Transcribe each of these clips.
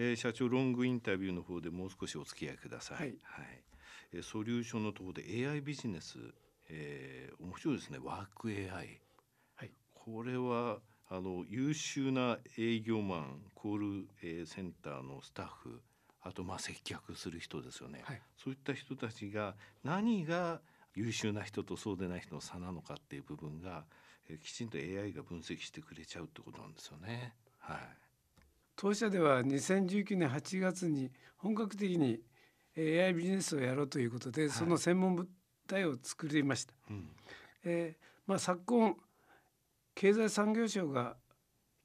えー、社長ロングインタビューの方でもう少しお付き合いください。はい、はい、えー、ソリューションのところで AI ビジネス、えー、面白いですね。ワーク AI。はい。これはあの優秀な営業マン、コール、えー、センターのスタッフ、あとまあ接客する人ですよね。はい、そういった人たちが何が優秀な人とそうでない人の差なのかっていう部分が、えー、きちんと AI が分析してくれちゃうってことなんですよね。はい。当社では2019年8月に本格的に AI ビジネスをやろうということで、その専門部隊を作りました。うん、えー、まあ、昨今経済産業省が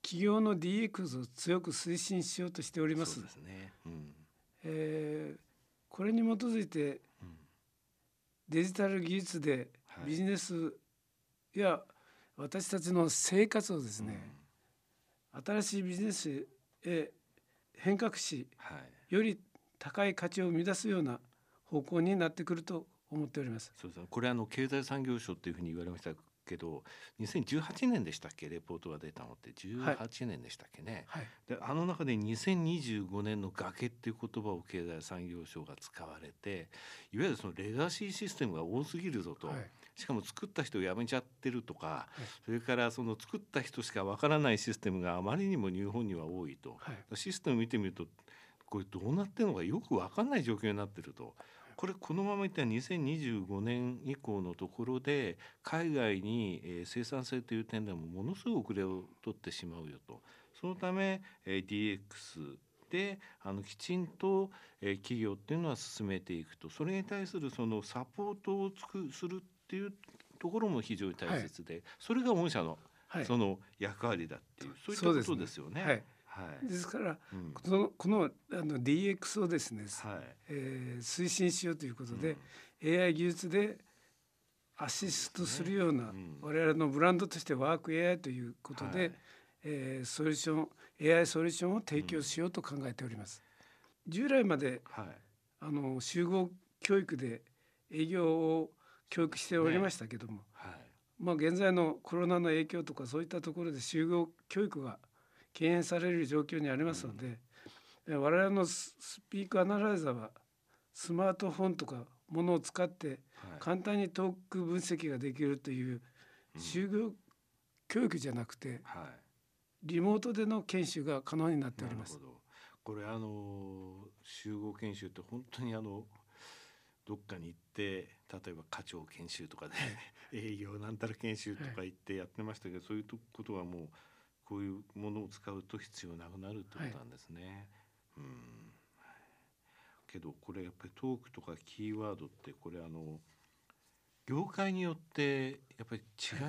企業の DX を強く推進しようとしております。すね。うん、えー、これに基づいて、デジタル技術でビジネスや私たちの生活をですね、新しいビジネスへ変革し、はい、より高い価値を生み出すような方向になってくると思っております。そうですこれあの経済産業省っていうふうに言われましたけど2018年でしたっけ？レポートが出たのって。18年でしたっけね、はい、であの中で2025年の崖っていう言葉を経済産業省が使われていわゆるそのレガシーシステムが多すぎるぞと、はい、しかも作った人を辞めちゃってるとか、はい、それからその作った人しかわからないシステムがあまりにも日本には多いと、システム見てみるとこれどうなってるのかよく分かんない状況になってると。これこのままいったら2025年以降のところで海外に、え生産性という点でもものすごく遅れを取ってしまうよと。そのため、え DX であのきちんと、え企業っていうのは進めていくと。それに対するそのサポートをつくするっていうところも非常に大切で、はい、それが御社の、その役割だっていう、そういったことですよね。はい、ですから、うん、このこのあの DX をですね、はい。えー、推進しようということで、うん、AI 技術でアシストするような、ね。うん、我々のブランドとしてワーク AI ということで、はい、えー、ソリューション AI ソリューションを提供しようと考えております。従来まで、はい、あの集合教育で営業を教育しておりましたけども、ねはい、まあ現在のコロナの影響とかそういったところで集合教育が敬遠される状況にありますので、うん、我々のスピークアナライザーはスマートフォンとかものを使って簡単にトーク分析ができるという就業教育じゃなくて、リモートでの研修が可能になっております。これあの集合研修って本当にあのどっかに行って例えば課長研修とかで 営業なんたら研修とか行ってやってましたけど、そういうことはもうこういうものを使うと必要なくなるってことなんですね。はい、うんけどこれやっぱりトークとかキーワードってこれあの業界によってやっぱり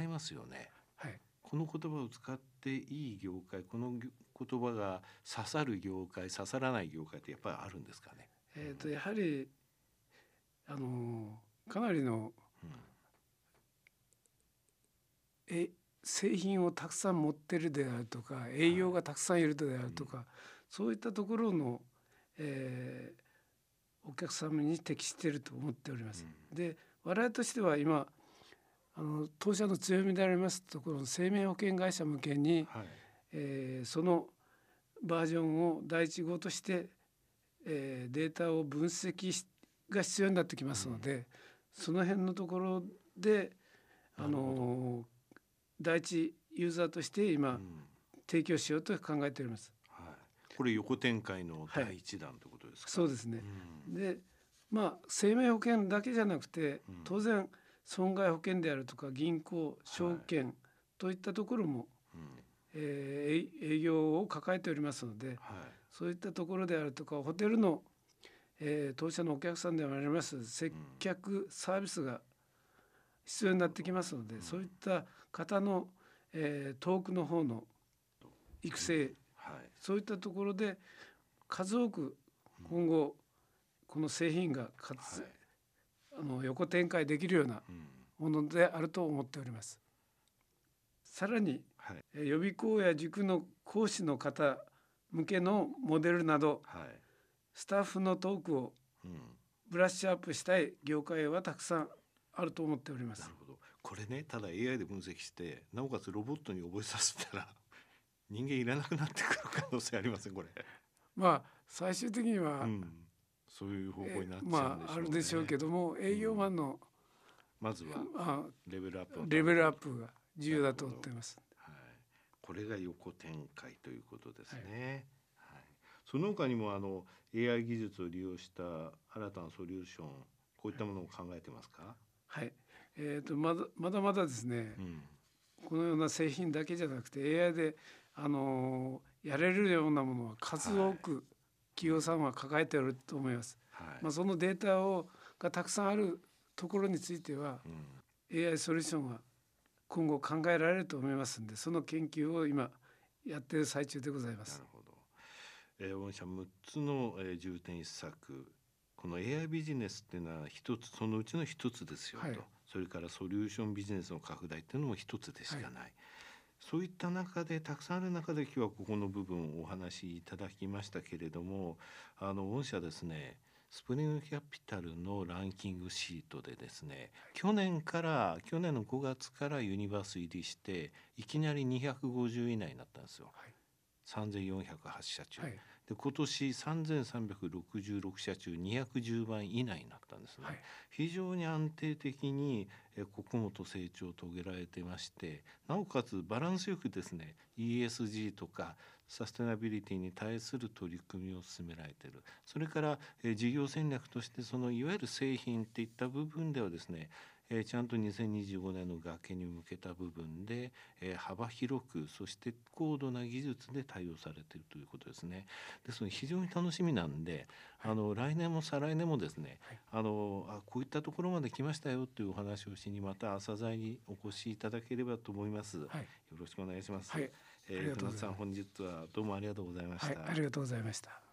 違いますよね。はい、この言葉を使っていい業界この言葉が刺さる業界刺さらない業界ってやっぱりあるんですかね。えーと、やはりあのかなりの、うん、え製品をたくさん持ってるであるとか営業がたくさんいるであるとか、はい、そういったところの、えー、お客様に適していると思っております。うん、で我々としては今あの当社の強みでありますところの生命保険会社向けに、はい、えー、そのバージョンを第一号として、えー、データを分析が必要になってきますので、うん、その辺のところであの第一ユーザーとして今、提供しようと考えております。はい、これ横展開の第一弾ということですか、はい、そうですね。うん、でまあ生命保険だけじゃなくて、うん、当然損害保険であるとか銀行証券といったところも、はい、えー、営業を抱えておりますので、はい、そういったところであるとかホテルの、えー、当社のお客さんでもあります接客サービスが必要になってきますので、うん、そういった方の、えー、遠くの方の育成、はい、そういったところで数多く今後この製品がかつ、はい、あの横展開できるようなものであると思っております。さらに、はい、予備校や塾の講師の方向けのモデルなど、はい、スタッフのトークをブラッシュアップしたい業界はたくさんあると思っております。これねただ AI で分析してなおかつロボットに覚えさせたら 人間いらなくなってくる可能性ありませんこれ。まあ最終的には、うん、そういう方向になっちゃうんでしょう、ね、まああるでしょうけども営業マンの、まずはレベルアップレベルアップが重要だと思っています。はい、これが横展開ということですね。はい、はい、その他にもあの AI 技術を利用した新たなソリューションこういったものを考えてますか？はい。えっ、ー、とまだまだまだですね、うん、このような製品だけじゃなくて AI であのー、やれるようなものは数多く企業さんは抱えていると思います。はい、まあそのデータをがたくさんあるところについては、うん、AI ソリューションは今後考えられると思いますんでその研究を今やっている最中でございます。なるほど。えー、御社6つの、えー、重点施策この AI ビジネスっていうのは一つそのうちの一つですよと、はい、それからソリューションビジネスの拡大っていうのも一つでしかない、はい、そういった中でたくさんある中で今日はここの部分をお話しいただきましたけれどもあの御社ですねスプリングキャピタルのランキングシートでですね、去年から去年の5月からユニバース入りしていきなり250以内になったんですよ、はい、3408社中、はい、で今年3366社中210番以内になったんですね、はい、非常に安定的にここもと成長を遂げられてましてなおかつバランスよくですね ESG とかサステナビリティに対する取り組みを進められている。それから、え事業戦略としてそのいわゆる製品っていった部分ではですねえー、ちゃんと2025年の崖に向けた部分で、えー、幅広くそして高度な技術で対応されているということですね。ですので非常に楽しみなんで、はい、あの来年も再来年もですね、はい、あのあこういったところまで来ましたよというお話をしにまた朝材にお越しいただければと思います。はい、よろしくお願いします。はい、えー、船さん本日はどうもありがとうございました。ありがとうございました。